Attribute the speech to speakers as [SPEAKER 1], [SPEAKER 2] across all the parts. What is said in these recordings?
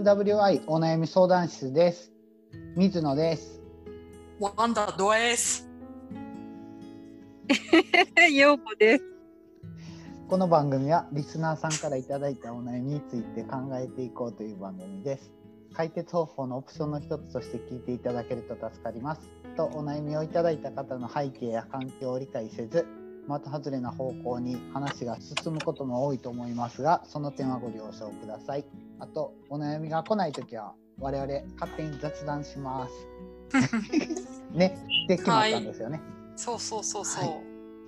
[SPEAKER 1] MWI お悩み相談室です。水野です。
[SPEAKER 2] ワンダドエス。
[SPEAKER 3] ようこです。
[SPEAKER 1] この番組はリスナーさんからいただいたお悩みについて考えていこうという番組です。解決方法のオプションの一つとして聞いていただけると助かります。とお悩みをいただいた方の背景や環境を理解せず、的外れな方向に話が進むことも多いと思いますが、その点はご了承ください。あと、お悩みが来ないときは我々勝手に雑談します。ね、で決まったんですよね。
[SPEAKER 2] そうそうそうそう。
[SPEAKER 1] は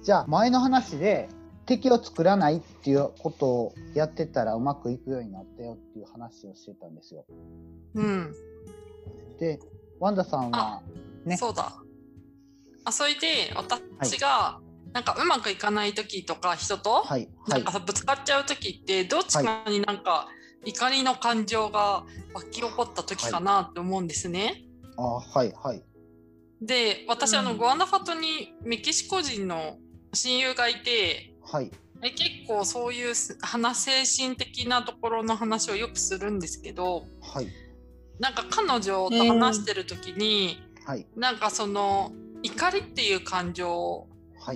[SPEAKER 1] じゃあ前の話で敵を作らないっていうことをやってたらうまくいくようになったよっていう話をしてたんですよ。
[SPEAKER 2] うん。
[SPEAKER 1] で、ワンダさんはね、
[SPEAKER 2] そうだ。あ、それで私が、なんかうまくいかない時とか人と、
[SPEAKER 1] はいはい。
[SPEAKER 2] なんかぶつかっちゃう時ってどっちかになんか怒りの感情が湧き起こった時かなって思うんですね。
[SPEAKER 1] あはいはい。
[SPEAKER 2] で私あの、
[SPEAKER 3] うん。
[SPEAKER 2] グアナファトにメキシコ人の親友がいて
[SPEAKER 1] はい。
[SPEAKER 2] え結構そういう話精神的なところの話をよくするんですけど
[SPEAKER 1] はい。
[SPEAKER 2] なんか彼女と話してる時に、
[SPEAKER 1] はい。
[SPEAKER 2] なんかその怒りっていう感情
[SPEAKER 1] はい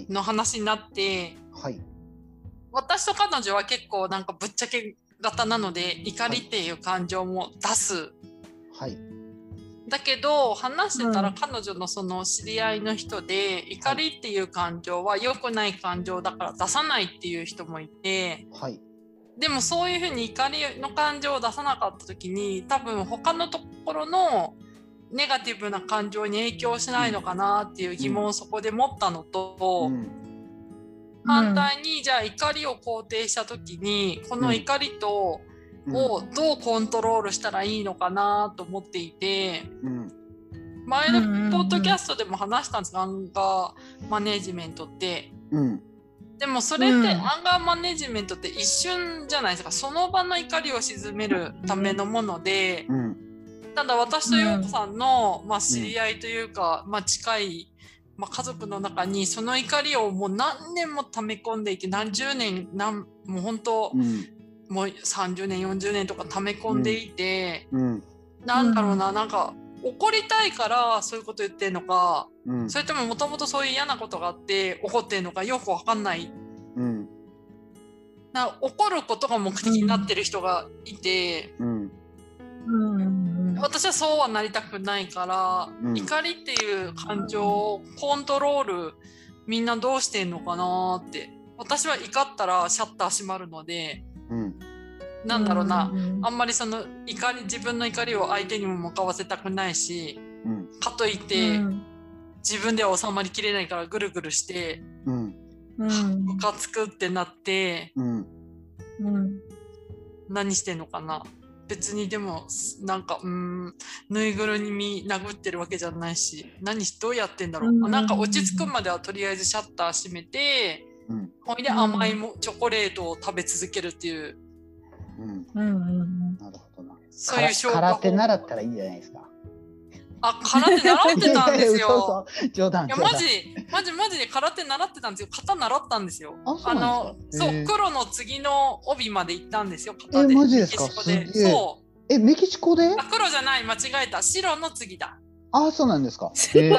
[SPEAKER 2] の話になって
[SPEAKER 1] はい。
[SPEAKER 2] 私と彼女は結構なんかぶっちゃけ型なので怒りっていう感情も出す。
[SPEAKER 1] はい。
[SPEAKER 2] だけど話してたら
[SPEAKER 3] うん。
[SPEAKER 2] 彼女のその知り合いの人で、怒りっていう感情は良くない感情だから出さないっていう人もいて
[SPEAKER 1] はい。
[SPEAKER 2] でもそういうふうに怒りの感情を出さなかった時に多分他のところのネガティブな感情に影響しないのかなっていう疑問をそこで持ったのと、
[SPEAKER 1] うん。
[SPEAKER 2] 反対にじゃあ怒りを肯定した時にこの怒りと、
[SPEAKER 1] うん。
[SPEAKER 2] をどうコントロールしたらいいのかなと思っていて
[SPEAKER 1] うん。
[SPEAKER 2] 前のポッドキャストでも話したんですが、アンガーマネジメントって。
[SPEAKER 1] うん。
[SPEAKER 2] でもそれって
[SPEAKER 3] うん。
[SPEAKER 2] アンガーマネジメントって一瞬じゃないですか。その場の怒りを鎮めるためのもので
[SPEAKER 1] うん
[SPEAKER 2] ただ私と陽子さんの、まあ、知り合いというか、まあ、近い、まあ、家族の中にその怒りをもう何年も溜め込んでいて何十年何もう本当
[SPEAKER 1] うん。
[SPEAKER 2] もう30年40年とか溜め込んでいて、
[SPEAKER 1] うん。
[SPEAKER 2] なんだろうななんか怒りたいからそういうこと言ってんのか
[SPEAKER 1] うん。
[SPEAKER 2] それとももともとそういう嫌なことがあって怒ってんのかよくわかんない。
[SPEAKER 1] うん。
[SPEAKER 2] な怒ることが目的になってる人がいて、
[SPEAKER 1] うん。
[SPEAKER 3] うん
[SPEAKER 2] 私はそうはなりたくないから、
[SPEAKER 1] うん。
[SPEAKER 2] 怒りっていう感情をコントロールみんなどうしてんのかなって私は怒ったらシャッター閉まるので
[SPEAKER 1] うん。
[SPEAKER 2] なんだろうな、
[SPEAKER 3] うん。
[SPEAKER 2] あんまりその怒り自分の怒りを相手にも向かわせたくないし
[SPEAKER 1] うん。
[SPEAKER 2] かといって、
[SPEAKER 3] うん。
[SPEAKER 2] 自分では収まりきれないからぐるぐるして
[SPEAKER 1] うん。
[SPEAKER 2] つくってなって
[SPEAKER 1] うん。
[SPEAKER 3] うん。
[SPEAKER 2] 何してんのかな別にでもなんかうーんぬいぐるみ殴ってるわけじゃないし何どうやってんだろう、
[SPEAKER 3] うん。
[SPEAKER 2] なんか落ち着くまではとりあえずシャッター閉めて
[SPEAKER 1] うん。
[SPEAKER 2] ほいで甘いもチョコレートを食べ続けるっていう。
[SPEAKER 1] うん。
[SPEAKER 3] うん。うん
[SPEAKER 1] なるほどな。
[SPEAKER 2] そういう
[SPEAKER 1] 空手
[SPEAKER 2] 法
[SPEAKER 1] 習ったらいいんじゃないですか
[SPEAKER 2] あ空手習ってたんですよ。
[SPEAKER 1] 冗談。
[SPEAKER 2] いやマジマジマジで空手習ってたんですよ。型習ったんですよ。
[SPEAKER 1] あ
[SPEAKER 2] のそう黒の次の帯まで行ったんですよ型
[SPEAKER 1] え
[SPEAKER 2] で
[SPEAKER 1] マジですか？
[SPEAKER 2] そう。
[SPEAKER 1] えメキシコで？
[SPEAKER 2] あ黒じゃない間違えた。白の次だ
[SPEAKER 1] あそうなんですか。えー。
[SPEAKER 2] うん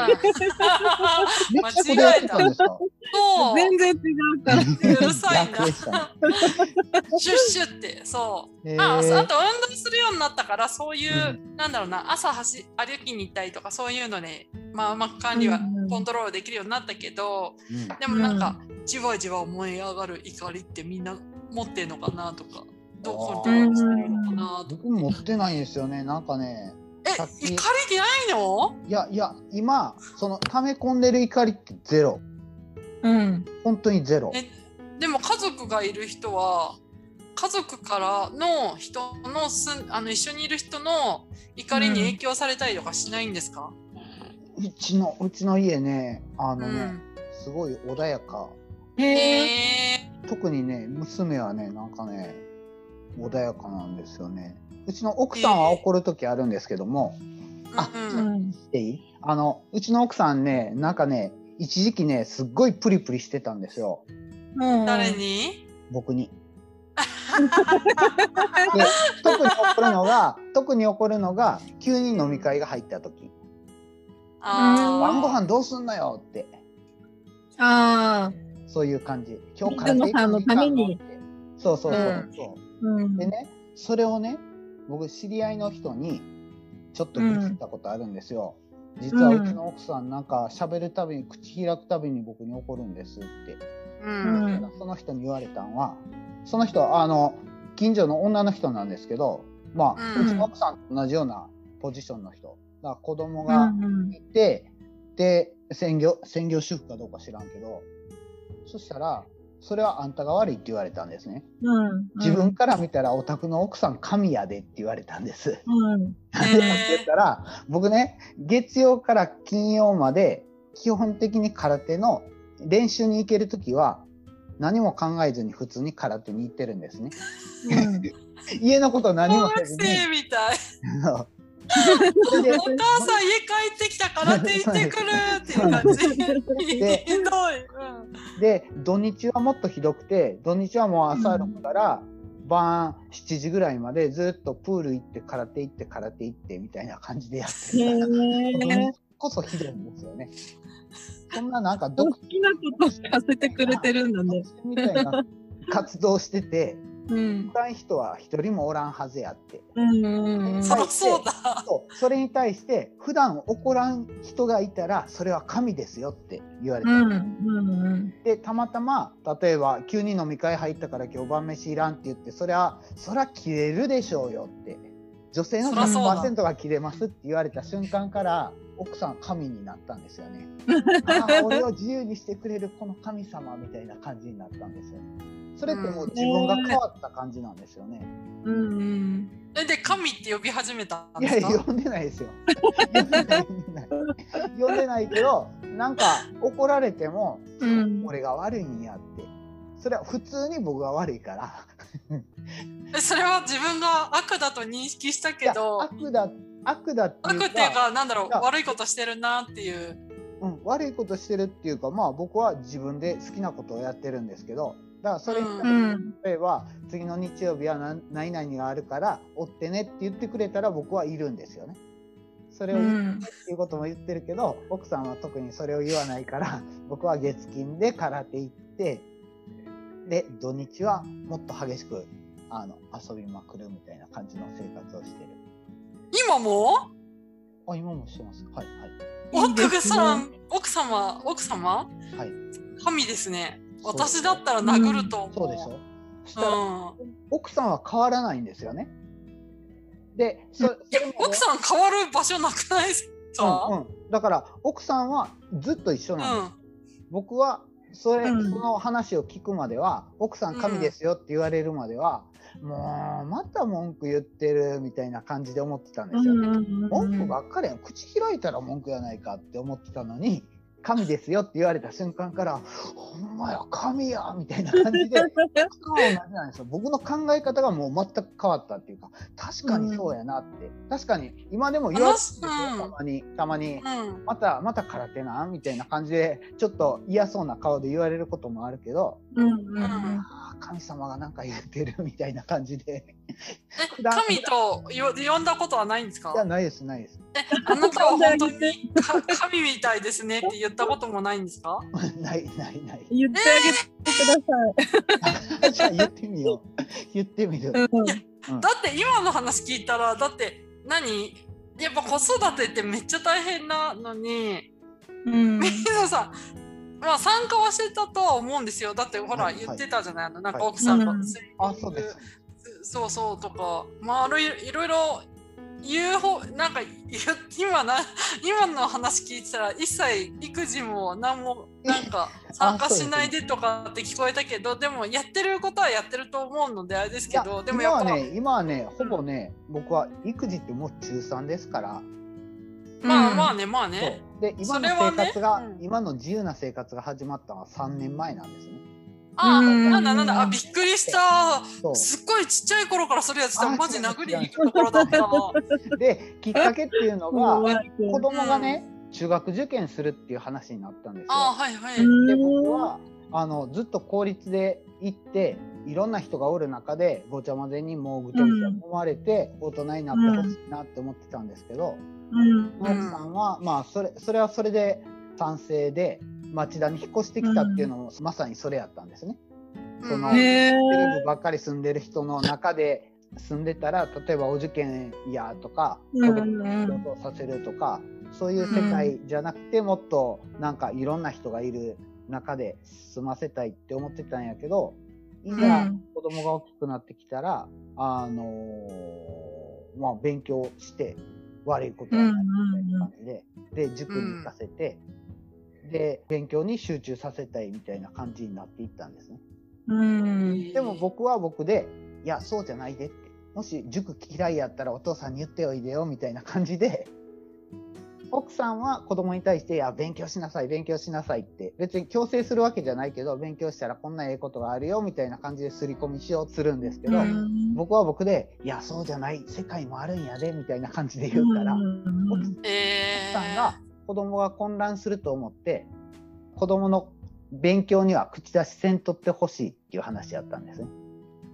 [SPEAKER 1] メキシコでやってたんですか。
[SPEAKER 2] そう。
[SPEAKER 3] 全然違うから。
[SPEAKER 2] うるさいな。シュッシュって。そう、
[SPEAKER 1] へー。
[SPEAKER 2] ああと運動するようになったからそういう、
[SPEAKER 1] う
[SPEAKER 2] なんだろうな朝走歩きに行ったりとかそういうので、まあ、まあ管理は
[SPEAKER 3] うんうん。
[SPEAKER 2] コントロールできるようになったけど、
[SPEAKER 1] うん。
[SPEAKER 2] でもなんか、じわじわ燃え上がる怒りってみんな持ってんのかなとかどうコントロールしてるのかなとか。
[SPEAKER 1] 僕持ってないんですよね。なんかね
[SPEAKER 2] え
[SPEAKER 1] さっき
[SPEAKER 2] 怒りないの？
[SPEAKER 1] いやいや今その溜め込んでる怒りってゼロ。
[SPEAKER 3] うん。
[SPEAKER 1] 本当にゼロ。
[SPEAKER 2] えでも家族がいる人は家族からの人のすんあの一緒にいる人の怒りに影響されたりとかしないんですか、
[SPEAKER 1] うちのうちの家ねあ
[SPEAKER 2] うん。
[SPEAKER 1] のね、すごい穏やか。
[SPEAKER 3] へえ。
[SPEAKER 2] え
[SPEAKER 1] 特にね娘はねなんかね穏やかなんですよねうちの奥さんは怒る時あるんですけども、あ
[SPEAKER 2] うん
[SPEAKER 1] いい？あのうちの奥さんねなんかね一時期ねすっごいプリプリしてたんですよ。
[SPEAKER 2] 誰に？
[SPEAKER 1] 僕に。で特に怒るのが特に怒るのが急に飲み会が入った時「
[SPEAKER 2] あ
[SPEAKER 1] 晩ご飯どうすんのよ」って。
[SPEAKER 3] ああ。
[SPEAKER 1] そういう感じ「今日
[SPEAKER 3] 水野さんのために。
[SPEAKER 1] そうそうそうそう、
[SPEAKER 3] うん。
[SPEAKER 1] でねそれをね僕知り合いの人にちょっとぶつったことあるんですよ、実はうちの奥さんなんか喋るたびに口開くたびに僕に怒るんですって、
[SPEAKER 2] う
[SPEAKER 3] うん。
[SPEAKER 2] ん
[SPEAKER 1] その人に言われたんはその人はあの近所の女の人なんですけどまあ、
[SPEAKER 2] う
[SPEAKER 1] うんちの奥さんと同じようなポジションの人。だから子供
[SPEAKER 3] う
[SPEAKER 1] が
[SPEAKER 3] ん。
[SPEAKER 1] いて、で専業専業主婦かどうか知らんけどそしたらそれはあんたが悪いって言われたんですね
[SPEAKER 3] うん。
[SPEAKER 1] 自分から見たらお宅の奥さん神やでって言われたんです。
[SPEAKER 3] うん。
[SPEAKER 1] なんでかって言ったら僕ね月曜から金曜まで基本的に空手の練習に行ける時は何も考えずに普通に空手に行ってるんですね。家のこと何もせずに。
[SPEAKER 2] 生みたい。お母さん家帰ってきたからって言ってくるっていう感じ。
[SPEAKER 1] で
[SPEAKER 2] ひどい。
[SPEAKER 1] で土日はもっとひどくて土日はもう朝6から晩7時ぐらいまでずっとプール行って空手行って空手行ってみたいな感じでやって
[SPEAKER 3] へ
[SPEAKER 1] るから。
[SPEAKER 3] え。
[SPEAKER 1] こそひどいんですよね。そんななんか
[SPEAKER 3] 好
[SPEAKER 1] 独
[SPEAKER 3] きなことしかせてくれてるんだね。
[SPEAKER 1] みたいな活動してて、
[SPEAKER 3] うん。
[SPEAKER 1] おらん人は一人もおらんはずやって。
[SPEAKER 3] うんうんうん。
[SPEAKER 2] そうだ。
[SPEAKER 1] そうそれに対して普段怒らん人がいたらそれは神ですよって言われて、
[SPEAKER 3] うんうん
[SPEAKER 1] でたまたま例えば急に飲み会入ったから今日晩飯いらんって言ってそれはそりゃ切れるでしょうよって女性の
[SPEAKER 2] そらそうだ
[SPEAKER 1] 100%が切れますって言われた瞬間から奥さん神になったんですよね。ああ俺を自由にしてくれるこの神様みたいな感じになったんですよ。それってもう自分が変わった感じなんですよね。
[SPEAKER 3] うん。うん
[SPEAKER 2] えで神って呼び始めたん
[SPEAKER 1] いや
[SPEAKER 2] ですか？
[SPEAKER 1] 呼んでないですよ。呼んでない呼んでないけどなんか怒られても、
[SPEAKER 3] うん
[SPEAKER 1] 俺が悪いんやってそれは普通に僕が悪いから
[SPEAKER 2] え それは自分が悪だと認識したけど。
[SPEAKER 1] 悪だ悪だっていうか
[SPEAKER 2] 悪っていうかなんだろう悪いことしてるなっていう。
[SPEAKER 1] うん、悪いことしてるっていうかまあ僕は自分で好きなことをやってるんですけどだからそれに。例えば次の日曜日は何何々があるから追ってねって言ってくれたら僕はいるんですよね。それを
[SPEAKER 3] う
[SPEAKER 1] 言っ
[SPEAKER 3] ん。
[SPEAKER 1] ていうことも言ってるけど奥さんは特にそれを言わないから僕は月金で空手行ってで土日はもっと激しくあの遊びまくるみたいな感じの生活をしてる。
[SPEAKER 2] 今も？
[SPEAKER 1] あ今もしてます。はい
[SPEAKER 3] いい
[SPEAKER 2] 奥さん奥様奥様？
[SPEAKER 1] はいはい。
[SPEAKER 2] 神ですね。私だったら殴ると思う。
[SPEAKER 1] そうでしょ。そしたら
[SPEAKER 2] うん。
[SPEAKER 1] 奥さんは変わらないんですよね。で、そ
[SPEAKER 2] 奥さん変わる場所なくないですか？
[SPEAKER 1] うんうん、だから奥さんはずっと一緒
[SPEAKER 2] うん。
[SPEAKER 1] なんです。僕はそれ、
[SPEAKER 3] うん。
[SPEAKER 1] その話を聞くまでは奥さん神ですよって言われるまでは、もうまた文句言ってるみたいな感じで思ってたんですよ。文句ばっかりやん。口開いたら文句やないかって思ってたのに神ですよって言われた瞬間からほんまや神やみたいな感じで。同じなんですよ。僕の考え方がもう全く変わったっていうか確かにそうやなって、確かに今でも言われるんですよ、
[SPEAKER 2] 話うん。
[SPEAKER 1] たまにたまに。
[SPEAKER 2] うん。
[SPEAKER 1] またまた空手なみたいな感じでちょっと嫌そうな顔で言われることもあるけど、
[SPEAKER 3] うんうん
[SPEAKER 1] 神様がなんか言ってるみたいな感じで。
[SPEAKER 2] え神とよ呼んだことはないんですか？
[SPEAKER 1] い？やないですないです
[SPEAKER 2] あなたは本当に。か神みたいですね。って言ったこともないんですか？
[SPEAKER 1] ないないない。
[SPEAKER 3] 言ってあげてください。
[SPEAKER 1] じゃあ言ってみよう。言ってみる、
[SPEAKER 3] うん。
[SPEAKER 2] だって今の話聞いたらだって何？やっぱ子育てってめっちゃ大変なのに。
[SPEAKER 3] うん。
[SPEAKER 2] 水野さんまあ参加はしてたとは思うんですよ。だってほら
[SPEAKER 1] はい
[SPEAKER 2] 言ってたじゃない、あのなんか
[SPEAKER 1] はい。
[SPEAKER 2] 奥さんが
[SPEAKER 3] うん。
[SPEAKER 2] スイミング
[SPEAKER 1] あそうです。
[SPEAKER 2] そうそうとか。まああるいろいろ言う方なんか今な今の話聞いてたら一切育児も何もなんか 参加しないでとかって聞こえたけどでもやってることはやってると思うのであれですけどでもやっぱ、
[SPEAKER 1] 今はね今はねほぼね僕は育児ってもう中3ですから、
[SPEAKER 2] まあまあねまあね。
[SPEAKER 1] で今の生活が、
[SPEAKER 2] うん。
[SPEAKER 1] 今の自由な生活が始まったのは3年前なんですね
[SPEAKER 2] あ
[SPEAKER 3] うん
[SPEAKER 2] なん。だなんだ。あびっくりした。すっごいちっちゃい頃からそれやってた。マジ殴りに行くところだったな
[SPEAKER 1] できっかけっていうのが 子供がね中学受験するっていう話になったんですよ。
[SPEAKER 2] あはいはい。
[SPEAKER 1] で僕はあのずっと公立で行っていろんな人がおる中でごちゃ混ぜにもうぐちゃぐちゃ思われて大人になってほしいなって思ってたんですけど、
[SPEAKER 3] うん。
[SPEAKER 1] 奥さんはまあそれそれはそれで賛成で町田に引っ越してきたっていうのもまさにそれやったんですね。そのテレ
[SPEAKER 3] ー
[SPEAKER 1] ビばっかり住んでる人の中で住んでたら例えばお受験やとか
[SPEAKER 3] うん
[SPEAKER 1] 子供に仕事をさせるとかそういう世界じゃなくてもっとなんかいろんな人がいる中で住ませたいって思ってたんやけどいざ
[SPEAKER 3] うん。
[SPEAKER 1] 子供が大きくなってきたら、あのーまあ勉強して悪いことはないみたいな感じで、で塾に行かせて、で勉強に集中させたいみたいな感じになっていったんですね。
[SPEAKER 3] うん。
[SPEAKER 1] でも僕は僕で、いや、そうじゃないでって。もし塾嫌いやったらお父さんに言っておいでよみたいな感じで、奥さんは子供に対して、いや、勉強しなさい、勉強しなさいって、別に強制するわけじゃないけど、勉強したらこんなええことがあるよみたいな感じで刷り込みしようとするんですけど、
[SPEAKER 3] うん。
[SPEAKER 1] 僕は僕で、いや、そうじゃない、世界もあるんやでみたいな感じで言うから、
[SPEAKER 3] うん。
[SPEAKER 1] 奥
[SPEAKER 2] え
[SPEAKER 1] さんが子供が混乱すると思って、子供の勉強には口出しせんとってほしいっていう話やったんですね。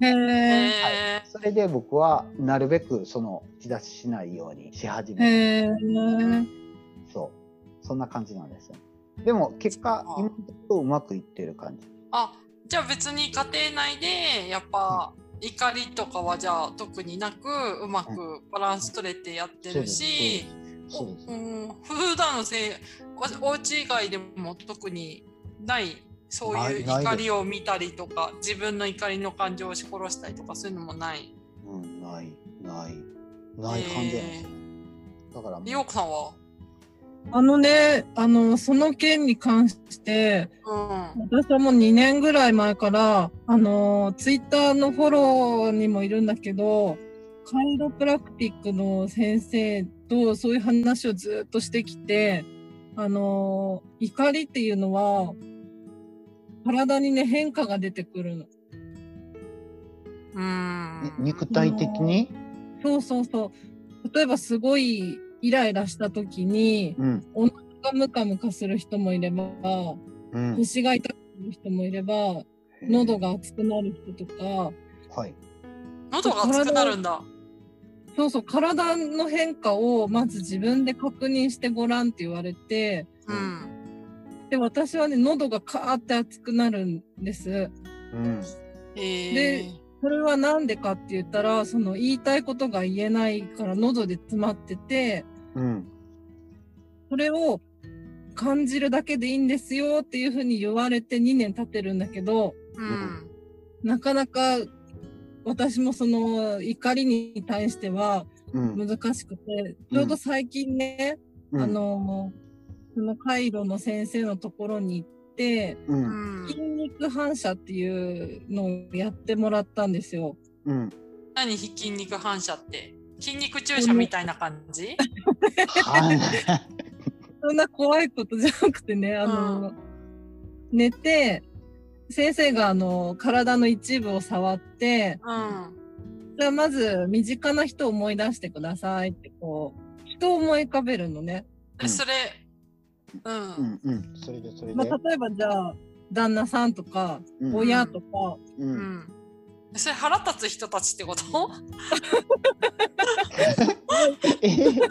[SPEAKER 3] へ
[SPEAKER 2] ー、
[SPEAKER 3] え
[SPEAKER 2] え
[SPEAKER 1] それで僕はなるべくその口出ししないようにし始めて、
[SPEAKER 3] へえ
[SPEAKER 1] そう。そんな感じなんですよ。でも結果
[SPEAKER 2] あ
[SPEAKER 1] 今のところうまくいってる感じ。
[SPEAKER 2] あじゃあ別に家庭内でやっぱ怒りとかはじゃあ特になくうまくバランス取れてやってるし、
[SPEAKER 1] そうで
[SPEAKER 2] 普段のせいおお家以外でも特にないそういう怒りを見たりとか自分の怒りの感情を押し殺したりとかそういうのもない。
[SPEAKER 1] うんないない。ない感じなんですよ。だからもう
[SPEAKER 2] ヨークさんは？
[SPEAKER 3] あのねあのその件に関して
[SPEAKER 2] うん。
[SPEAKER 3] 私はもう2年ぐらい前から、あのツイッターのフォローにもいるんだけど、カイロプラクティックの先生とそういう話をずっとしてきて、あの怒りっていうのは、体にね、変化が出てくるの。
[SPEAKER 2] うん。
[SPEAKER 1] に肉体的に、
[SPEAKER 3] そうそうそう。例えばすごいイライラした時に、
[SPEAKER 1] うん。
[SPEAKER 3] ムカムカする人もいれば、
[SPEAKER 1] うん。
[SPEAKER 3] 腰が痛くなる人もいれば、喉が熱くなる人とか、
[SPEAKER 1] はい。
[SPEAKER 2] 喉が熱くなるんだ。
[SPEAKER 3] そうそう、体の変化をまず自分で確認してごらんって言われて、
[SPEAKER 2] うん。
[SPEAKER 3] で、私はね、喉がカーって熱くなるんです。
[SPEAKER 1] うん。
[SPEAKER 2] えー。
[SPEAKER 3] でそれはなんでかって言ったら、その言いたいことが言えないから喉で詰まってて、
[SPEAKER 1] うん。
[SPEAKER 3] それを感じるだけでいいんですよっていうふうに言われて2年経ってるんだけど、
[SPEAKER 2] うん。
[SPEAKER 3] なかなか私もその怒りに対しては
[SPEAKER 1] うん。
[SPEAKER 3] 難しくて、ちょうど最近ね、
[SPEAKER 1] うん。
[SPEAKER 3] あの、そのカイロの先生のところに行って、
[SPEAKER 1] う
[SPEAKER 2] うん。ん
[SPEAKER 3] 筋肉反射っていうのをやってもらったんですよ。
[SPEAKER 1] うん。
[SPEAKER 2] 何？筋肉反射って？筋肉注射みたいな感じ？
[SPEAKER 1] はい。
[SPEAKER 3] そんな怖いことじゃなくてね、あの、寝て、先生があの、体の一部を触って、
[SPEAKER 2] うん。
[SPEAKER 3] じゃあまず身近な人を思い出してくださいって、こう、人を思い浮かべるのね。
[SPEAKER 2] えそれうん、
[SPEAKER 1] うんうん。それでそれで、
[SPEAKER 3] まあ、例えばじゃあ、旦那さんとか、
[SPEAKER 1] うん。
[SPEAKER 3] 親とか、
[SPEAKER 1] う
[SPEAKER 2] うん。んそれ腹立つ人たちってこと？
[SPEAKER 1] え？ー
[SPEAKER 2] 今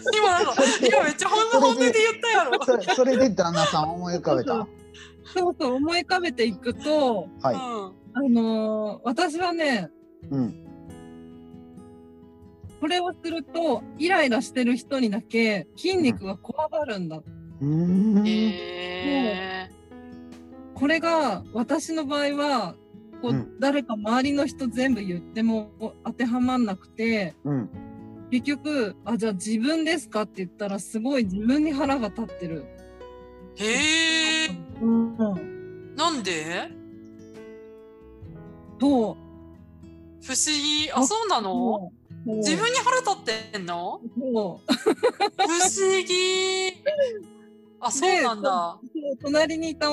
[SPEAKER 2] 今めっちゃ本音本音で言ったやろ。
[SPEAKER 1] それそれで旦那さん思い浮かべた。は
[SPEAKER 3] そうそう思い浮かべていくと、
[SPEAKER 1] い。
[SPEAKER 2] うん。
[SPEAKER 3] あのー私はね、
[SPEAKER 1] うん。
[SPEAKER 3] これをすると、イライラしてる人にだけ筋肉がこわばるんだ。
[SPEAKER 1] うー。ん
[SPEAKER 2] え
[SPEAKER 3] これが私の場合は、こう
[SPEAKER 1] うん。
[SPEAKER 3] 誰か周りの人全部言っても当てはまんなくて、
[SPEAKER 1] うん。
[SPEAKER 3] 結局、あ、じゃあ自分ですかって言ったらすごい自分に腹が立ってる。
[SPEAKER 2] ー、へえ
[SPEAKER 3] うん。
[SPEAKER 2] なんで？
[SPEAKER 3] と、
[SPEAKER 2] 不思議。あそうなの？
[SPEAKER 3] そう
[SPEAKER 2] 自分に腹立ってんの？
[SPEAKER 3] そう？
[SPEAKER 2] 不思議。あそうなんだ、
[SPEAKER 3] そう。隣にいた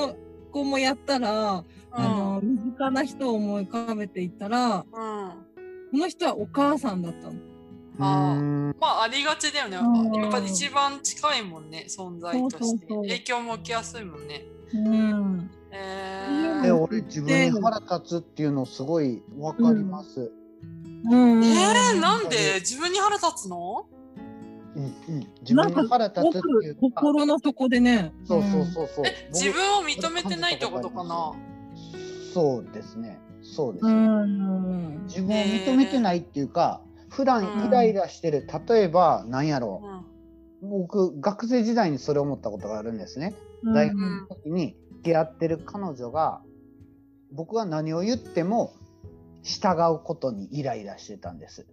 [SPEAKER 3] 子もやったら、
[SPEAKER 2] うん。
[SPEAKER 3] あの、身近な人を思い浮かべていったら、
[SPEAKER 2] うん。
[SPEAKER 3] この人はお母さんだったの。
[SPEAKER 2] あまあありがちだよね。
[SPEAKER 3] うん。
[SPEAKER 2] やっぱ一番近いもんね存在として。
[SPEAKER 3] そうそうそう。
[SPEAKER 2] 影響も受けやすいもんね
[SPEAKER 3] うん。
[SPEAKER 2] えー、
[SPEAKER 1] 俺自分に腹立つっていうのすごいわかります。
[SPEAKER 3] うん
[SPEAKER 2] えー、なんで？自分に腹立つの？
[SPEAKER 1] うんうん、自分に腹立つっていう。
[SPEAKER 3] 心の底でね。
[SPEAKER 1] そうそうそうそう。
[SPEAKER 2] え自分を認めてないってことかな？
[SPEAKER 1] そうですね。そうです。
[SPEAKER 3] うん。
[SPEAKER 1] 自分を認めてないっていうか、普段イライラしてる、例えばなんやろ
[SPEAKER 2] うん
[SPEAKER 1] う。僕学生時代にそれ思ったことがあるんですね。大学の時に付き合ってる彼女が僕が何を言っても従うことにイライラしてたんです。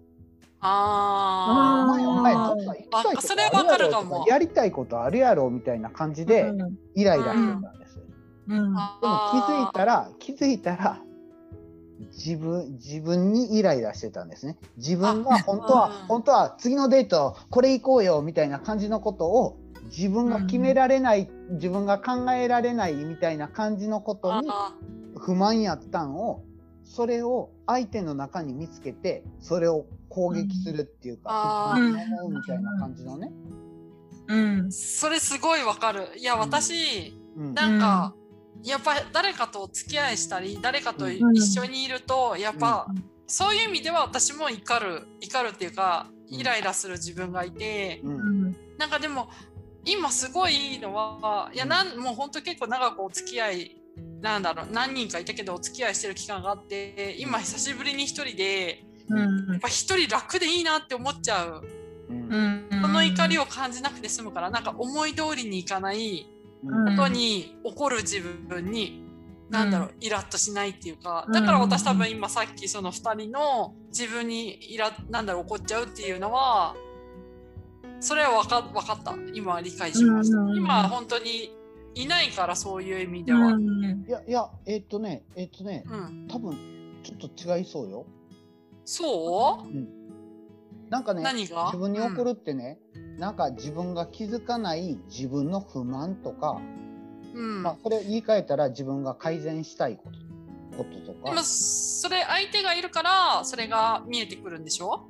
[SPEAKER 2] あ
[SPEAKER 1] お前お前
[SPEAKER 3] あー
[SPEAKER 1] どっか行きたい
[SPEAKER 2] それわかるかも
[SPEAKER 1] あるやろとかやりたいことあるやろみたいな感じでイライラしてたんです。
[SPEAKER 3] うん。
[SPEAKER 2] あ。
[SPEAKER 1] でも気づいたら気づいたら自分自分にイライラしてたんですね。自分が本当は
[SPEAKER 2] うん
[SPEAKER 1] 本当は次のデートこれ行こうよみたいな感じのことを自分が決められない、自分が考えられないみたいな感じのことに
[SPEAKER 2] あ
[SPEAKER 1] 不満やったんをそれを相手の中に見つけてそれを攻撃するっていうか、うみたいな感じのね。
[SPEAKER 3] うん。
[SPEAKER 2] それすごいわかる。いや、
[SPEAKER 1] うん
[SPEAKER 2] 私、
[SPEAKER 1] うん
[SPEAKER 2] なんか、やっぱ誰かとお付き合いしたり、誰かと一緒にいると、やっぱ、そういう意味では私も怒る、怒るっていうか、イライラする自分がいて、
[SPEAKER 1] うん
[SPEAKER 3] うん。
[SPEAKER 2] なんかでも、今すごいいいのは、いや、なんもう本当結構長くお付き合い、なんだろう、何人かいたけどお付き合いしてる期間があって、今久しぶりに一人で、
[SPEAKER 3] うん
[SPEAKER 2] やっぱ一人楽でいいなって思っちゃう。
[SPEAKER 1] うん
[SPEAKER 3] うん。
[SPEAKER 2] その怒り
[SPEAKER 3] を。
[SPEAKER 2] を感じなくて済むから、なんか思い通りにいかない
[SPEAKER 3] うん
[SPEAKER 2] ことに怒る自分に、なんだろう、イラッとしないっていうか、
[SPEAKER 3] うん
[SPEAKER 2] だから私多分今さっきその2人の自分にイラなんだろう怒っちゃうっていうのは、それは分か分かった。今は理解しました。
[SPEAKER 3] うん
[SPEAKER 2] 今は本当にいないからそういう意味では。うん。
[SPEAKER 1] いやいやえーっとねえーっとね多分ちょっと違いそうよ。
[SPEAKER 2] そう？
[SPEAKER 1] なんかね
[SPEAKER 2] 何が？
[SPEAKER 1] 自分に怒るってね、なんか自分が気づかない自分の不満とか、
[SPEAKER 2] うん。
[SPEAKER 1] まあ、それ言い換えたら自分が改善したいことこととか
[SPEAKER 2] でもそれ相手がいるからそれが見えてくるんでしょ？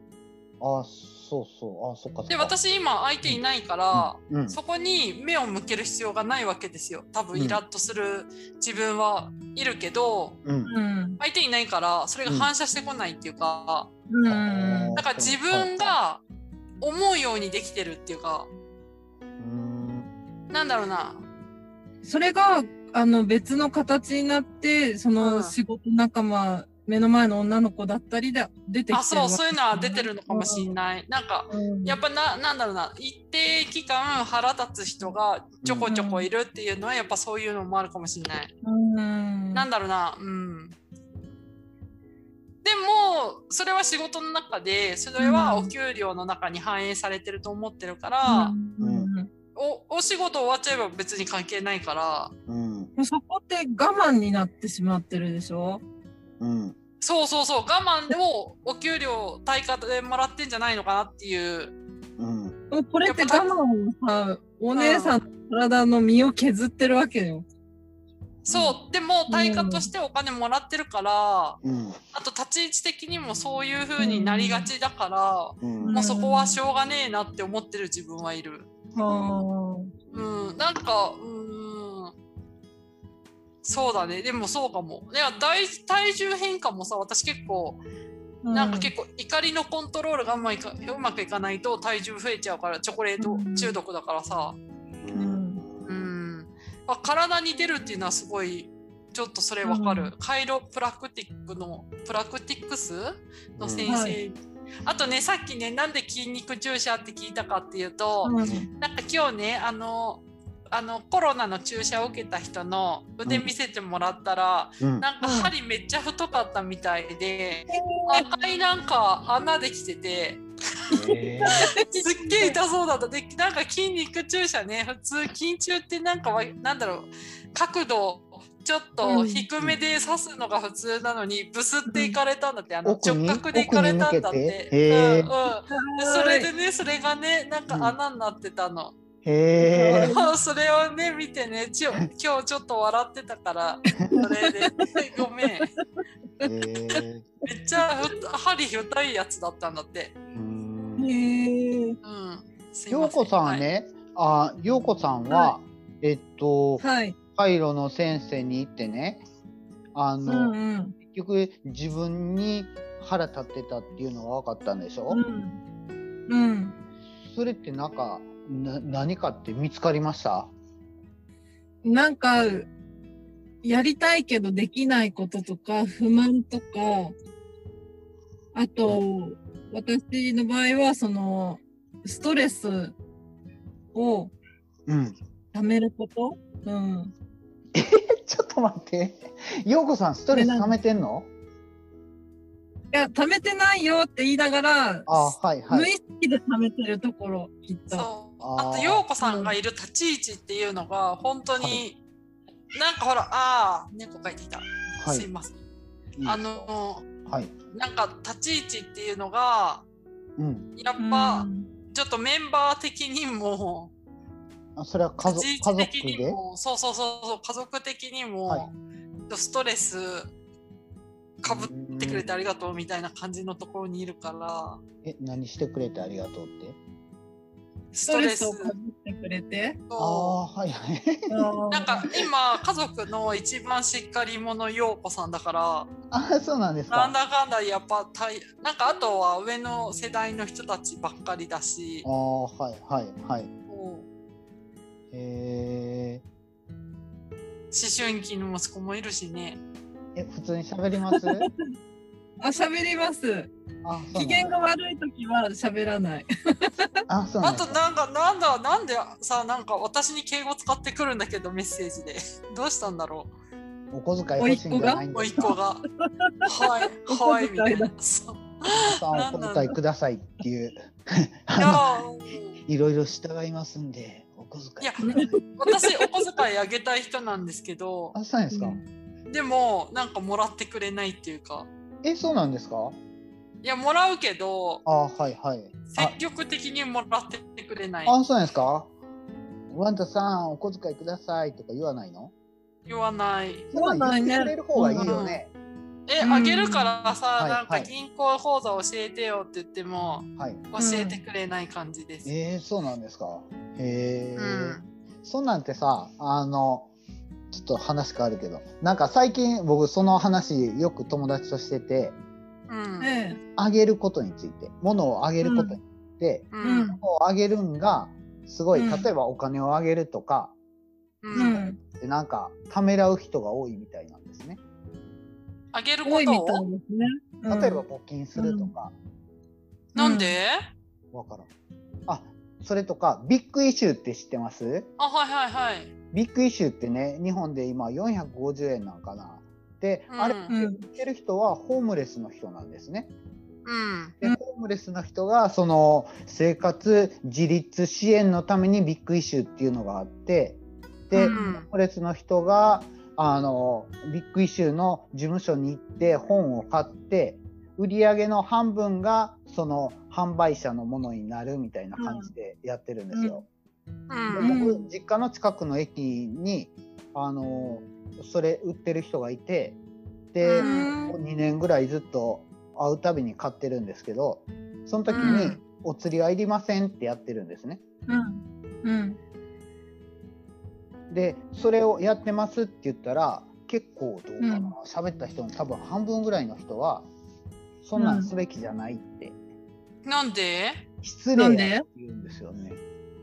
[SPEAKER 1] あそうそう。あそっかそっか。
[SPEAKER 2] で私今相手いないから、
[SPEAKER 1] うんうん。
[SPEAKER 2] そこに目を向ける必要がないわけですよ。多分イラッとする自分はいるけど、
[SPEAKER 1] うん。
[SPEAKER 3] うん。
[SPEAKER 2] 相手いないからそれが反射してこないっていうか、
[SPEAKER 3] うん。
[SPEAKER 2] だから自分が思うようにできてるっていうか
[SPEAKER 1] うん。
[SPEAKER 2] なんだろうな。
[SPEAKER 3] それが、あの、別の形になって、そ
[SPEAKER 2] うん
[SPEAKER 3] の仕事仲間、目の前の女の子だったりで出てきてる
[SPEAKER 2] あそうそういうのは出てるのかもしれ
[SPEAKER 3] い。
[SPEAKER 2] ない、なんか
[SPEAKER 3] うん
[SPEAKER 2] やっぱななんだろうな一定期間腹立つ人がちょこちょこいるっていうのはやっぱそういうのもあるかもしれない。
[SPEAKER 3] うん。
[SPEAKER 2] なんだろうな、うん。でも、それは仕事の中で、それはお給料の中に反映されてると思ってるから、
[SPEAKER 3] うん
[SPEAKER 2] おお仕事終わっちゃえば別に関係ないから、
[SPEAKER 1] うん
[SPEAKER 3] そこって我慢になってしまってるでしょ？
[SPEAKER 1] うん。
[SPEAKER 2] そうそうそう、我慢でもお給料対価でもらってんじゃないのかなっていう。
[SPEAKER 1] うん。
[SPEAKER 3] でもこれって我慢をさ、お姉さんの体の身を削ってるわけよ。
[SPEAKER 2] そう、でも対価としてお金もらってるから、
[SPEAKER 1] うん。
[SPEAKER 2] あと立ち位置的にもそういう風になりがちだから、
[SPEAKER 1] うん。
[SPEAKER 2] もうそこはしょうがねえなって思ってる自分はいる。
[SPEAKER 3] あ
[SPEAKER 2] うん、なんか、うん、そうだね。でもそうかも。いや、体体重変化もさ、私結構、
[SPEAKER 3] あ。
[SPEAKER 2] なんか結構怒りのコントロールがうまいかうまくいかないと体重増えちゃうから、チョコレート中毒だからさ、
[SPEAKER 1] うん
[SPEAKER 2] うん。まあ、体に出るっていうのはすごい、ちょっとそれわかる。
[SPEAKER 3] うん
[SPEAKER 2] カイロプラクティックの、プラクティックス？の先生、
[SPEAKER 3] はい
[SPEAKER 2] あとね、さっきね、なんで筋肉注射って聞いたかっていうと、
[SPEAKER 3] うん
[SPEAKER 2] なんか今日ねあのあのコロナの注射を受けた人の腕見せてもらったら、
[SPEAKER 1] うん。
[SPEAKER 2] なんか
[SPEAKER 3] うん
[SPEAKER 2] 針めっちゃ太かったみたいで、赤いなんか穴できてて
[SPEAKER 1] へ
[SPEAKER 2] すっげえ痛そうだった。でなんか筋肉注射ね普通筋注ってなんかわなんだろう角度ちょっと低めで刺すのが普通なのにブスっていかれたんだってあの
[SPEAKER 1] 奥に？
[SPEAKER 2] 直角でいかれたんだって。
[SPEAKER 1] て？へー。
[SPEAKER 2] うんうん。でそれでねそれがねなんか穴になってたの。
[SPEAKER 1] えへえ
[SPEAKER 2] それをね見てねちょ 今日ちょっと笑ってたからそれで ごめん。
[SPEAKER 1] へえ
[SPEAKER 2] めっちゃふ針太いやつだったんだって。
[SPEAKER 1] うん。
[SPEAKER 3] へえ。
[SPEAKER 1] 陽子さんはね、あ陽子さんは、えっと、
[SPEAKER 3] はい。
[SPEAKER 1] カイロの先生に行ってね、あ
[SPEAKER 3] う
[SPEAKER 1] の、
[SPEAKER 3] んうん。
[SPEAKER 1] 結局自分に腹立ってたっていうのは分かったんでしょ、
[SPEAKER 3] うん。うん。
[SPEAKER 1] それってなんかな何かって見つかりました？
[SPEAKER 3] なんか、やりたいけどできないこととか、不満とか、あと、私の場合は、その、ストレスを
[SPEAKER 1] うん。
[SPEAKER 3] ためること？うん。
[SPEAKER 1] ちょっと待って。ようこさん、ストレス溜めてんの？
[SPEAKER 3] いや、ためてないよって言いながら、
[SPEAKER 1] あはいはい。
[SPEAKER 3] 無意識でためてるところ、きっと。
[SPEAKER 1] あ
[SPEAKER 2] と陽子さんがいる立ち位置っていうのが本当に、なんかほらああ猫描いていた、
[SPEAKER 1] はい。
[SPEAKER 2] すいません。あの
[SPEAKER 1] はい。
[SPEAKER 2] なんか立ち位置っていうのが
[SPEAKER 1] うん。
[SPEAKER 2] やっぱ、ちょっとメンバー的にも
[SPEAKER 1] あそれは家族
[SPEAKER 2] 立ち位
[SPEAKER 1] 家族
[SPEAKER 2] 置的に
[SPEAKER 1] で？
[SPEAKER 2] もそうそうそうそう家族的にも、
[SPEAKER 1] はい。
[SPEAKER 2] ストレスかぶってくれてありがとうみたいな感じのところにいるから。
[SPEAKER 1] え、何してくれてありがとうって？
[SPEAKER 3] スト
[SPEAKER 2] レス
[SPEAKER 3] をかぶってくれて。
[SPEAKER 1] あはいはい。
[SPEAKER 2] なんか今家族の一番しっかり者陽子さんだから。
[SPEAKER 1] あそうなんですか。
[SPEAKER 2] なんだかんだやっぱたいなんかあとは上の世代の人たちばっかりだし。
[SPEAKER 1] ああ、はいはいはい。
[SPEAKER 2] も
[SPEAKER 1] え
[SPEAKER 2] う思春期の息子もいるしね。
[SPEAKER 1] ー、え、普通に喋ります？
[SPEAKER 3] あ、喋ります。機嫌が悪いときは喋らない。
[SPEAKER 1] あ、そうな
[SPEAKER 2] あ。となんかなんだなんでさなんか私に敬語使ってくるんだけどメッセージでどうしたんだろう
[SPEAKER 1] お小遣い欲しいんじゃないんですか？
[SPEAKER 2] おいっ子が？はい
[SPEAKER 3] お
[SPEAKER 2] はいみたいなそう
[SPEAKER 1] 皆さんお小遣いくださいっていう。
[SPEAKER 2] い
[SPEAKER 1] ろいろ従いますんで、お小遣いい。
[SPEAKER 2] 私お小遣いあげたい人なんですけど
[SPEAKER 1] あ、そうなんですか？
[SPEAKER 2] でもなんかもらってくれないっていうか
[SPEAKER 1] え、そうなんですか？
[SPEAKER 2] いやもらうけど
[SPEAKER 1] あ、はいはい。
[SPEAKER 2] 積極的にもらってくれない
[SPEAKER 1] あ、そうなんですか？ワンダさん、お小遣いくださいとか言わないの？
[SPEAKER 2] 言わない
[SPEAKER 3] 言わないね
[SPEAKER 1] れる方がいいよね。
[SPEAKER 2] え、
[SPEAKER 3] うん
[SPEAKER 2] あげるからさ、
[SPEAKER 1] はい
[SPEAKER 2] なんか
[SPEAKER 1] はい
[SPEAKER 2] 銀行口座教えてよって言っても
[SPEAKER 1] はい。
[SPEAKER 2] 教えてくれない感じです。
[SPEAKER 1] えー、そうなんですか？へえ。
[SPEAKER 2] うん
[SPEAKER 1] そんなんてさ、あの。ちょっと話変わるけど、なんか最近僕その話よく友達としてて、
[SPEAKER 2] うん。
[SPEAKER 3] ええ。
[SPEAKER 1] あげることについて、物をあげることについて、
[SPEAKER 2] う
[SPEAKER 3] うん
[SPEAKER 2] ん。
[SPEAKER 1] 物をあげるんがすごい、
[SPEAKER 3] うん
[SPEAKER 1] 例えばお金をあげるとか、
[SPEAKER 2] う。
[SPEAKER 3] うんん。
[SPEAKER 1] でなんかためらう人が多いみたいなんですね。
[SPEAKER 2] あげるこ
[SPEAKER 3] 多いみた
[SPEAKER 2] とを
[SPEAKER 3] いですね。うん
[SPEAKER 1] 例えば募金するとか、
[SPEAKER 2] なんで、
[SPEAKER 1] わからん。あ、それとかビッグイシューって知ってます？
[SPEAKER 2] あ、はいはいはい。
[SPEAKER 1] ビッグイシューってね、日本で今450円なんかな。で、
[SPEAKER 2] うん
[SPEAKER 1] あれ売
[SPEAKER 3] うん
[SPEAKER 1] ってる人はホームレスの人なんですね。
[SPEAKER 2] うん。
[SPEAKER 1] で、
[SPEAKER 3] うん
[SPEAKER 1] ホームレスの人がその生活自立支援のためにビッグイシューっていうのがあって、で、
[SPEAKER 3] うん
[SPEAKER 1] ホームレスの人があのビッグイシューの事務所に行って本を買って、売り上げの半分がその販売者のものになるみたいな感じでやってるんですよ。
[SPEAKER 2] う
[SPEAKER 1] で
[SPEAKER 2] ん。
[SPEAKER 1] 僕実家の近くの駅にあのそれ売ってる人がいてで、
[SPEAKER 2] うん
[SPEAKER 1] 2年ぐらいずっと会うたびに買ってるんですけどその時
[SPEAKER 2] う
[SPEAKER 1] に
[SPEAKER 2] ん「
[SPEAKER 1] お釣りはいりません」ってやってるんですね。
[SPEAKER 3] うん。うん。
[SPEAKER 1] でそれをやってますって言ったら結構どうか
[SPEAKER 3] うん
[SPEAKER 1] な喋、った人の多分半分ぐらいの人はそんなんすべきじゃないって、
[SPEAKER 2] なんで？
[SPEAKER 1] 失礼
[SPEAKER 3] なんで
[SPEAKER 1] やって言うんですよね。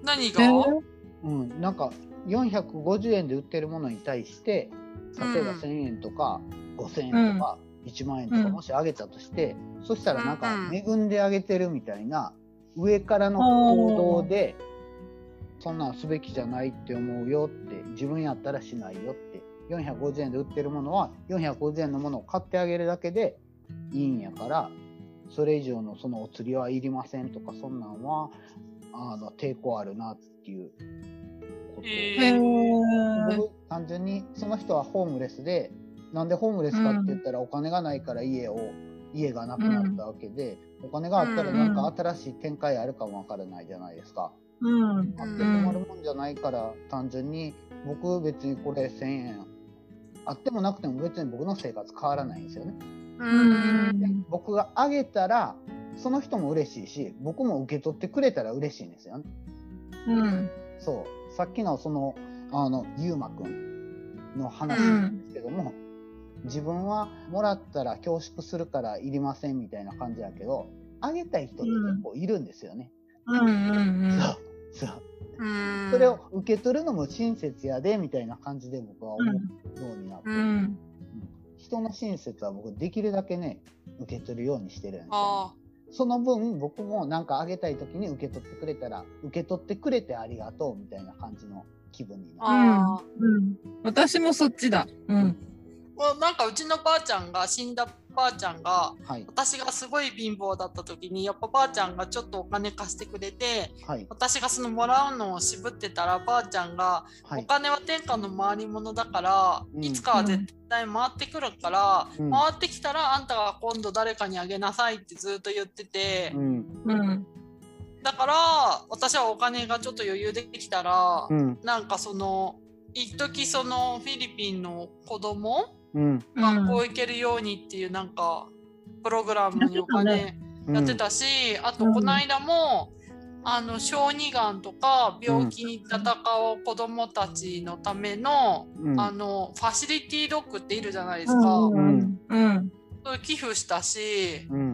[SPEAKER 2] 何が、
[SPEAKER 3] えー
[SPEAKER 1] うん、なんか450円で売ってるものに対して例えば
[SPEAKER 2] うん。
[SPEAKER 1] 1000円とか5000円とか1万円とか
[SPEAKER 3] うん。
[SPEAKER 1] もし上げたとして、そしたらなんか
[SPEAKER 2] うんうん。
[SPEAKER 1] 恵んであげてるみたいな上からの行動でそんなんすべきじゃないって思うよって自分やったらしないよって450円で売ってるものは450円のものを買ってあげるだけでいいんやからそれ以上のそのお釣りはいりませんとかそんなんはあの抵抗あるなっていうことを
[SPEAKER 2] へ
[SPEAKER 3] へー
[SPEAKER 1] 僕単純にその人はホームレスでなんでホームレスかって言ったらお金がないから家を家がなくなったわけで、お金があったらなんか新しい展開あるかもわからないじゃないですか。
[SPEAKER 3] うん。
[SPEAKER 1] あって困るもんじゃないから単純に僕別にこれ1,000円あってもなくても別に僕の生活変わらないんですよね。
[SPEAKER 2] う
[SPEAKER 3] うんん。
[SPEAKER 1] 僕があげたらその人も嬉しいし僕も受け取ってくれたら嬉しいんですよね。
[SPEAKER 3] うん。
[SPEAKER 1] そうさっきのそのあのゆうまくんの話なんですけども、自分はもらったら恐縮するからいりませんみたいな感じやけどあげたい人って結構いるんですよね。
[SPEAKER 3] うんうんうん。
[SPEAKER 1] そうそう
[SPEAKER 2] うん
[SPEAKER 1] それを受け取るのも親切やでみたいな感じで僕は思うようになって、
[SPEAKER 3] うん。
[SPEAKER 1] 人の親切は僕できるだけね受け取るようにしてるんですよ、
[SPEAKER 2] あ
[SPEAKER 1] その分僕もなんかあげたい時に受け取ってくれたら受け取ってくれてありがとうみたいな感じの気分になる。
[SPEAKER 2] あ
[SPEAKER 3] うん。私もそっちだ。うん。
[SPEAKER 2] もうなんかうちのばあちゃんが死んだばあちゃんが
[SPEAKER 1] はい。
[SPEAKER 2] 私がすごい貧乏だった時にやっぱばあちゃんがちょっとお金貸してくれて
[SPEAKER 1] はい。
[SPEAKER 2] 私がそのもらうのを渋ってたらばあちゃんがお
[SPEAKER 1] はい。
[SPEAKER 2] 金は天下の回り物だから、
[SPEAKER 1] うん。
[SPEAKER 2] いつかは絶対回ってくるから、
[SPEAKER 1] うん。
[SPEAKER 2] 回ってきたらあんたが今度誰かにあげなさいってずっと言ってて、
[SPEAKER 1] うん。
[SPEAKER 3] うん。
[SPEAKER 2] だから私はお金がちょっと余裕できたら、
[SPEAKER 1] うん。
[SPEAKER 2] なんかその一時そのフィリピンの子供
[SPEAKER 1] うん
[SPEAKER 2] 学校行けるようにっていうなんかプログラムにお金やってたし、あとこの間も、あの小児がんとか病気に戦う子どもたちのための,、
[SPEAKER 1] うん。
[SPEAKER 2] あのファシリティドッグっているじゃないですか、
[SPEAKER 3] うん。う
[SPEAKER 2] 寄付したし
[SPEAKER 1] うん。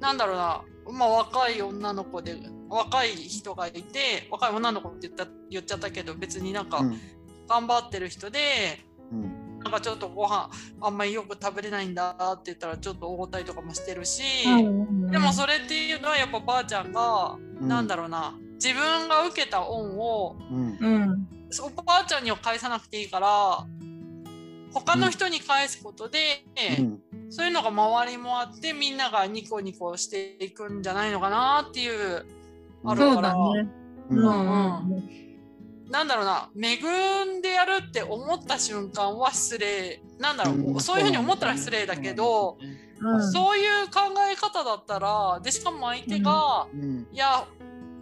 [SPEAKER 2] なんだろうな、まあ、若い女の子で若い人がいて若い女の子って言った言っちゃったけど別になんか
[SPEAKER 1] うん。
[SPEAKER 2] 頑張ってる人で。
[SPEAKER 1] うん
[SPEAKER 2] なんかちょっとご飯あんまりよく食べれないんだって言ったらちょっとおごったりとかもしてるし、でもそれっていうのはやっぱばあちゃんが、
[SPEAKER 1] うん。
[SPEAKER 2] なんだろうな自分が受けた恩を
[SPEAKER 1] うん。
[SPEAKER 3] うん。
[SPEAKER 2] おばあちゃんには返さなくていいから他の人に返すことで、
[SPEAKER 1] うん。
[SPEAKER 2] そういうのが周りもあってみんながニコニコしていくんじゃないのかなっていうある
[SPEAKER 3] そうだ
[SPEAKER 2] から、
[SPEAKER 3] ね。
[SPEAKER 1] う
[SPEAKER 3] うんん
[SPEAKER 1] うん
[SPEAKER 2] なんだろうな恵んでやるって思った瞬間は失礼。なんだろう、
[SPEAKER 1] うん
[SPEAKER 2] そういうふうに思ったら失礼だけど、
[SPEAKER 3] うん。
[SPEAKER 2] そういう考え方だったらでしかも相手が、
[SPEAKER 1] うん
[SPEAKER 2] いや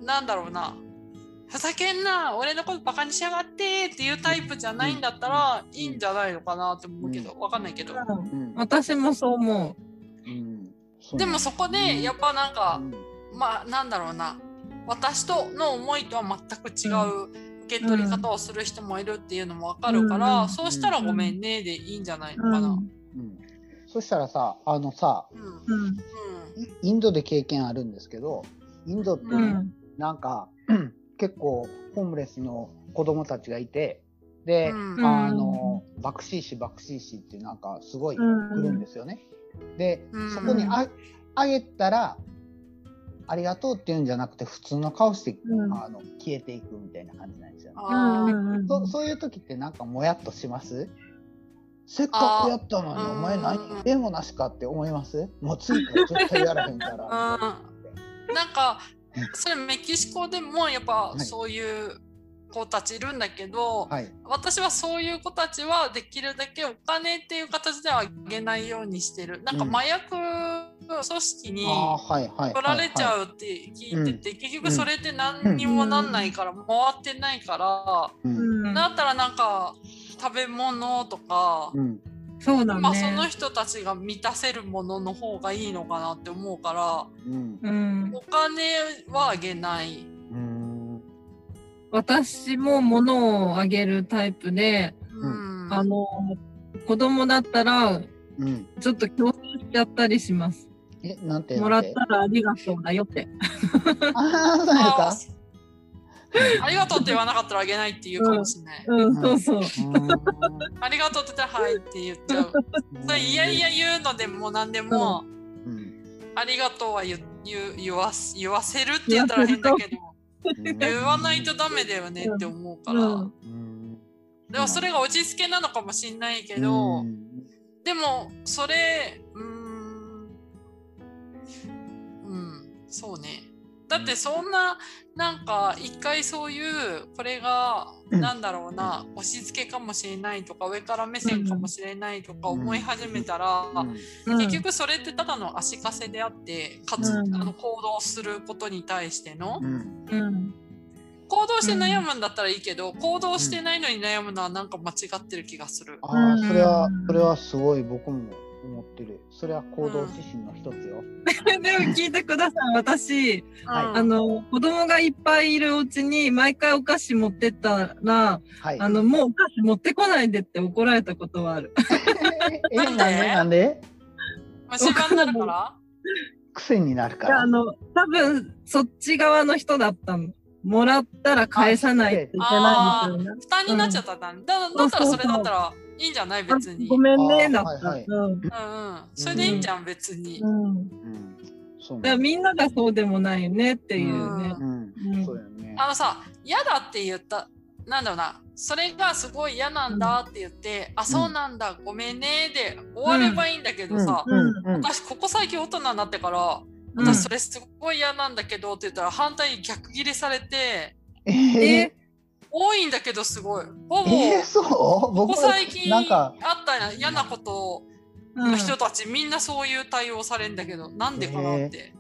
[SPEAKER 2] なんだろうなふざけんな俺のことバカにしやがってっていうタイプじゃないんだったらいいんじゃないのかなって思うけどわかんないけど。
[SPEAKER 1] うん。
[SPEAKER 3] 私もそう思
[SPEAKER 1] う。
[SPEAKER 2] でもそこでやっぱなんか
[SPEAKER 1] うん。
[SPEAKER 2] まあなんだろうな私との思いとは全く違う受け取り方をする人もいるっていうのもわかるから、
[SPEAKER 3] うん
[SPEAKER 2] そうしたらごめんねでいいんじゃないの
[SPEAKER 3] う。
[SPEAKER 2] かな。
[SPEAKER 3] うん。
[SPEAKER 1] うんそしたらさあのさ
[SPEAKER 2] うん。
[SPEAKER 1] イインドで経験あるんですけどインドって。なんか 結構ホームレスの子供たちがいてで、
[SPEAKER 2] うん
[SPEAKER 1] あのバクシーシバクシーシってなんかすごい来るんですよね。で、
[SPEAKER 2] うん
[SPEAKER 1] そこにああげたらありがとうって言うんじゃなくて普通の顔して、
[SPEAKER 3] うん。
[SPEAKER 1] あの消えていくみたいな感じなんですよ、ね。そそういう時ってなんかもやっとします？せっかくやったのにお前何
[SPEAKER 2] うん
[SPEAKER 1] でもなしかって思います？もう次から絶対やらへんから。
[SPEAKER 2] なんかそれメキシコでもやっぱ
[SPEAKER 1] い。
[SPEAKER 2] そういう子たちいるんだけど、
[SPEAKER 1] はい、
[SPEAKER 2] 私はそういう子たちはできるだけお金っていう形ではあげないようにしてる。なんか麻薬組織に
[SPEAKER 1] あーはいはい
[SPEAKER 2] 取られちゃ
[SPEAKER 1] う、
[SPEAKER 2] うって聞いてて、結局それって何にもなんないから回ってないから、だったらなんか食べ物とか、
[SPEAKER 1] うん。
[SPEAKER 3] そうだ
[SPEAKER 2] まあその
[SPEAKER 3] ね。
[SPEAKER 2] 人たちが満たせるものの方がいいのかなって思うからお。金はあげない。
[SPEAKER 1] うん。
[SPEAKER 3] 私も物をあげるタイプで、
[SPEAKER 2] うん。
[SPEAKER 3] あの、子供だったら、
[SPEAKER 1] うん、
[SPEAKER 3] ちょっと競争しちゃったりします。
[SPEAKER 1] えなんて
[SPEAKER 3] もらったらありがとうだよって。
[SPEAKER 1] ああそうや
[SPEAKER 2] あ
[SPEAKER 1] か？
[SPEAKER 2] ありがとうって言わなかったらあげないって言うかもしれない。
[SPEAKER 3] うん、そうそう。
[SPEAKER 2] ありがとうって言ったらはいって言っちゃう。それいやいや言うのでも何でも、
[SPEAKER 1] うん
[SPEAKER 2] ありがとうは言う言う言わす言わせるって言ったら変だけど
[SPEAKER 1] うん。
[SPEAKER 2] 言わないとダメだよねって思うから、
[SPEAKER 3] うん。
[SPEAKER 1] うん。
[SPEAKER 2] でもそれが落ち着けなのかもしんないけど、
[SPEAKER 1] うん。
[SPEAKER 2] でもそれうーんそうね。だってそんななんか一回そういうこれが
[SPEAKER 1] うん。
[SPEAKER 2] なんだろうな押し付けかもしれないとか上から目線かもしれないとか思い始めたら、結局それってただの足かせであってかつ、
[SPEAKER 3] うん。
[SPEAKER 2] あの行動することに対しての。行動して悩むんだったらいいけど、行動してないのに悩むのはなんか間違ってる気がする。
[SPEAKER 1] ああそれはそれはすごい僕も思ってるそれは行動指針の一つよ、
[SPEAKER 3] でも聞いてください。私、
[SPEAKER 1] はい
[SPEAKER 3] あの、子供がいっぱいいるお家に毎回お菓子持ってったら、
[SPEAKER 1] はい。
[SPEAKER 3] あの、もうお菓子持ってこないでって怒られたことはある。
[SPEAKER 1] え、なんで？なんで？
[SPEAKER 2] 虫歯になるから？
[SPEAKER 1] 癖になるから。
[SPEAKER 3] あの、多分、そっち側の人だったの。もらったら返さないといけないんですよね。
[SPEAKER 2] 負担になっちゃったんだ。だだったらそれだったらいいんじゃない？別に。
[SPEAKER 3] ごめんね、だ
[SPEAKER 1] あ
[SPEAKER 3] った。
[SPEAKER 1] はいはい
[SPEAKER 3] うん。
[SPEAKER 2] うんうん。それでいいんじゃん別に。
[SPEAKER 3] うん。
[SPEAKER 1] うん。そう
[SPEAKER 3] だからみんながそうでもないよねっていうね。
[SPEAKER 1] うん
[SPEAKER 3] う。ん
[SPEAKER 1] そうよね。
[SPEAKER 2] あのさ、嫌だって言った、なんだろうな、それがすごい嫌なんだって言って、あ、そうなんだ、ごめんねで終わればいいんだけどさ、私ここ最近大人になってから、
[SPEAKER 3] うん
[SPEAKER 2] 私それすごい嫌なんだけどって言ったら反対に逆ギレされて、
[SPEAKER 1] え
[SPEAKER 3] え
[SPEAKER 2] 多いんだけどすごい。ほぼ、
[SPEAKER 1] えー、そう？
[SPEAKER 2] こ
[SPEAKER 1] 僕
[SPEAKER 2] こ最近あ
[SPEAKER 1] なんか
[SPEAKER 2] った嫌なこと
[SPEAKER 3] うん。
[SPEAKER 2] の人たち、みんなそういう対応されるんだけど、なんでかなって。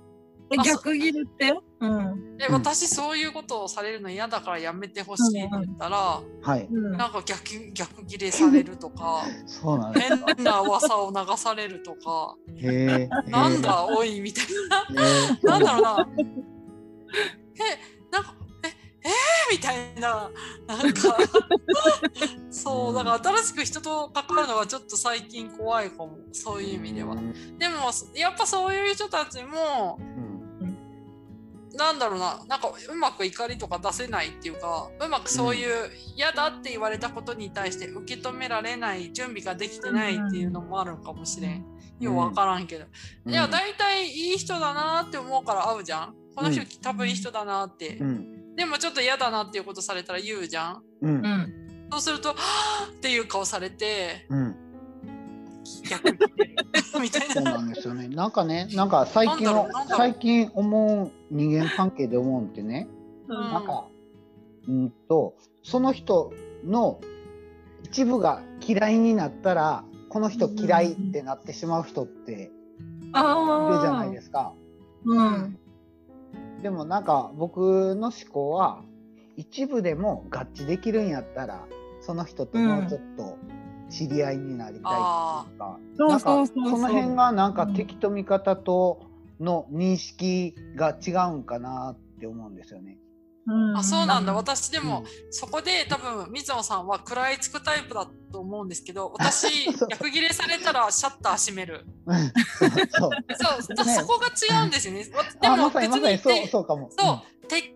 [SPEAKER 3] え逆切れって？うん。
[SPEAKER 2] で、
[SPEAKER 1] うん。
[SPEAKER 2] 私そういうことをされるの嫌だからやめてほしいって言ったら、
[SPEAKER 1] はい。
[SPEAKER 3] うん。
[SPEAKER 2] なんか逆逆ギレされるとか、
[SPEAKER 1] そうなん
[SPEAKER 2] 変な噂を流されるとか、
[SPEAKER 1] へえ
[SPEAKER 2] なんだおいみたいな、
[SPEAKER 1] へー
[SPEAKER 2] なんだろうな、え、なんか、え、えー、みたいな、なんか、そう、だから新しく人と関わるのがちょっと最近怖いかも、そういう意味では
[SPEAKER 1] う。ん
[SPEAKER 2] でも、やっぱそういう人たちも、
[SPEAKER 1] うん
[SPEAKER 2] なんだろうな、なんかうまく怒りとか出せないっていうか、うまくそういう嫌だって言われたことに対して受け止められない準備ができてないっていうのもあるかもしれん。ようわからんけど。いや、大体いい人だなって思うから会うじゃん。この人
[SPEAKER 1] うん
[SPEAKER 2] 多分いい人だなって。
[SPEAKER 1] うん
[SPEAKER 2] でもちょっと嫌だなっていうことされたら言うじゃん。
[SPEAKER 1] うん
[SPEAKER 3] うん。
[SPEAKER 2] そうすると、はぁっていう顔されて、
[SPEAKER 1] うん
[SPEAKER 2] 逆にみたいな。
[SPEAKER 1] そうなんですよね。なんかね、なんか最近最近思う人間関係で思うんってね、
[SPEAKER 2] うん
[SPEAKER 1] なんかうんとその人の一部が嫌いになったらこの人嫌いってなってしまう人っている
[SPEAKER 3] ああ。
[SPEAKER 1] じゃないですか。
[SPEAKER 3] うん。
[SPEAKER 1] でもなんか僕の思考は一部でも合致できるんやったらその人ともうちょっと知り合いになりたいっていうか、
[SPEAKER 3] そう
[SPEAKER 1] なんか
[SPEAKER 3] そ
[SPEAKER 1] の辺がなんか
[SPEAKER 3] うん。
[SPEAKER 1] 敵と味方との認識が違うんかなって思うんですよね。
[SPEAKER 3] うん。
[SPEAKER 2] あそうなんだ。私でも、
[SPEAKER 1] うん。
[SPEAKER 2] そこで多分水野さんは食らいつくタイプだと思うんですけど 私逆ギレされたらシャッター閉める。
[SPEAKER 1] う。んそう。そう
[SPEAKER 2] そこが違うんですよね。で
[SPEAKER 1] あ
[SPEAKER 2] も別
[SPEAKER 1] にそうそうかも。
[SPEAKER 2] そう。敵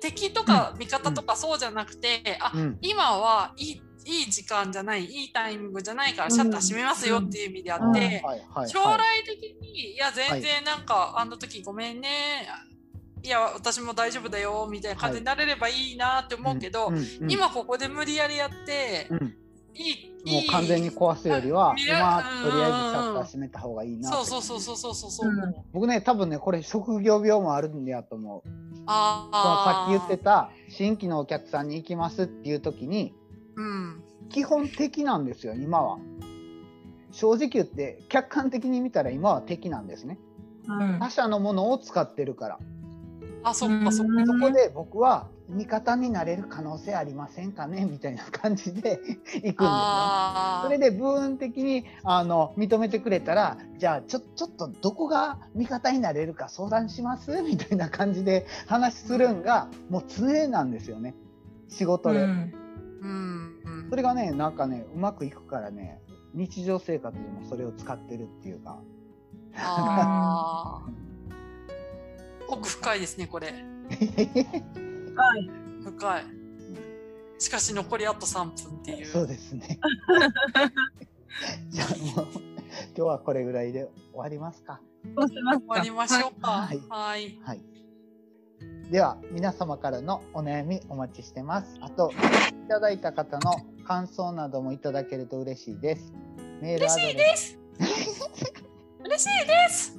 [SPEAKER 2] 敵とか味方とかそうじゃなくて、あ
[SPEAKER 1] うん。うん
[SPEAKER 2] 今はいいいい時間じゃないいいタイミングじゃないからシャッター閉めますよっていう意味であって、将来的にいや全然なんか、あの時ごめんねいや私も大丈夫だよみたいな感じになれればいいなって思うけど、
[SPEAKER 1] うんうん
[SPEAKER 2] 今ここで無理やりやって、
[SPEAKER 1] うん。
[SPEAKER 2] いい
[SPEAKER 1] も
[SPEAKER 2] い。うい
[SPEAKER 1] 完全に壊すよりは今
[SPEAKER 2] うん。
[SPEAKER 1] とりあえずシャッター閉めた方がいいな
[SPEAKER 2] そう。そうそうそうそうそうそう、
[SPEAKER 3] う。ん
[SPEAKER 1] 僕ね多分ねこれ職業病もあるんやと思う。
[SPEAKER 2] あ
[SPEAKER 1] そのさっき言って
[SPEAKER 2] た、
[SPEAKER 1] た新規のお客さんに行きますっていう時に
[SPEAKER 2] うん、
[SPEAKER 1] 基本敵なんですよ今は。正直言って客観的に見たら今は敵なんですね。
[SPEAKER 3] うん。
[SPEAKER 1] 他社のものを使ってるから。
[SPEAKER 2] あそっかそっか、
[SPEAKER 3] うん。
[SPEAKER 1] そこで僕は味方になれる可能性ありませんかね？みたいな感じで 行くんですよ。
[SPEAKER 2] あ
[SPEAKER 1] それで部分的にあの認めてくれたらじゃあちょちょっとどこが味方になれるか相談します？みたいな感じで 話するんがもう常なんですよね。仕事で、
[SPEAKER 3] うん。
[SPEAKER 2] ーうんうん。
[SPEAKER 1] それがねなんかねうまくいくからね日常生活でもそれを使ってるっていうか
[SPEAKER 2] 奥深いですねこれ
[SPEAKER 3] はい。
[SPEAKER 2] 深いしかし残りあと3分っていう
[SPEAKER 1] そうですね じゃあもう今日はこれぐらいで終わりますか
[SPEAKER 3] そうしますか。
[SPEAKER 2] 終わりましょうか
[SPEAKER 1] はい
[SPEAKER 2] はい
[SPEAKER 1] はい。では皆様からのお悩みお待ちしてます。あといただいた方の感想などもいただけると嬉しいです。メール
[SPEAKER 2] 嬉しいです嬉しいです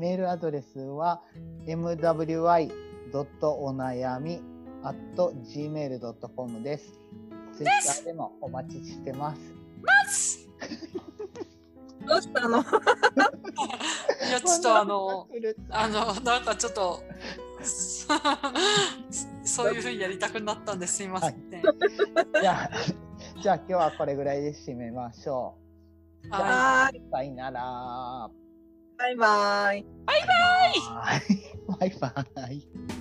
[SPEAKER 1] メールアドレスは mwy お悩み gmail.com です。ツイッターでもお待ちしてます。
[SPEAKER 3] どうしたの？
[SPEAKER 2] いやちょっとあのあのなんかちょっと そういうふうにやりたくなったんですすいませんね、
[SPEAKER 1] じゃあじゃあ今日はこれぐらいで締めましょう。
[SPEAKER 2] は
[SPEAKER 3] い。
[SPEAKER 1] さよなら。
[SPEAKER 3] バイバイ。
[SPEAKER 1] バイバイ。バイバイ。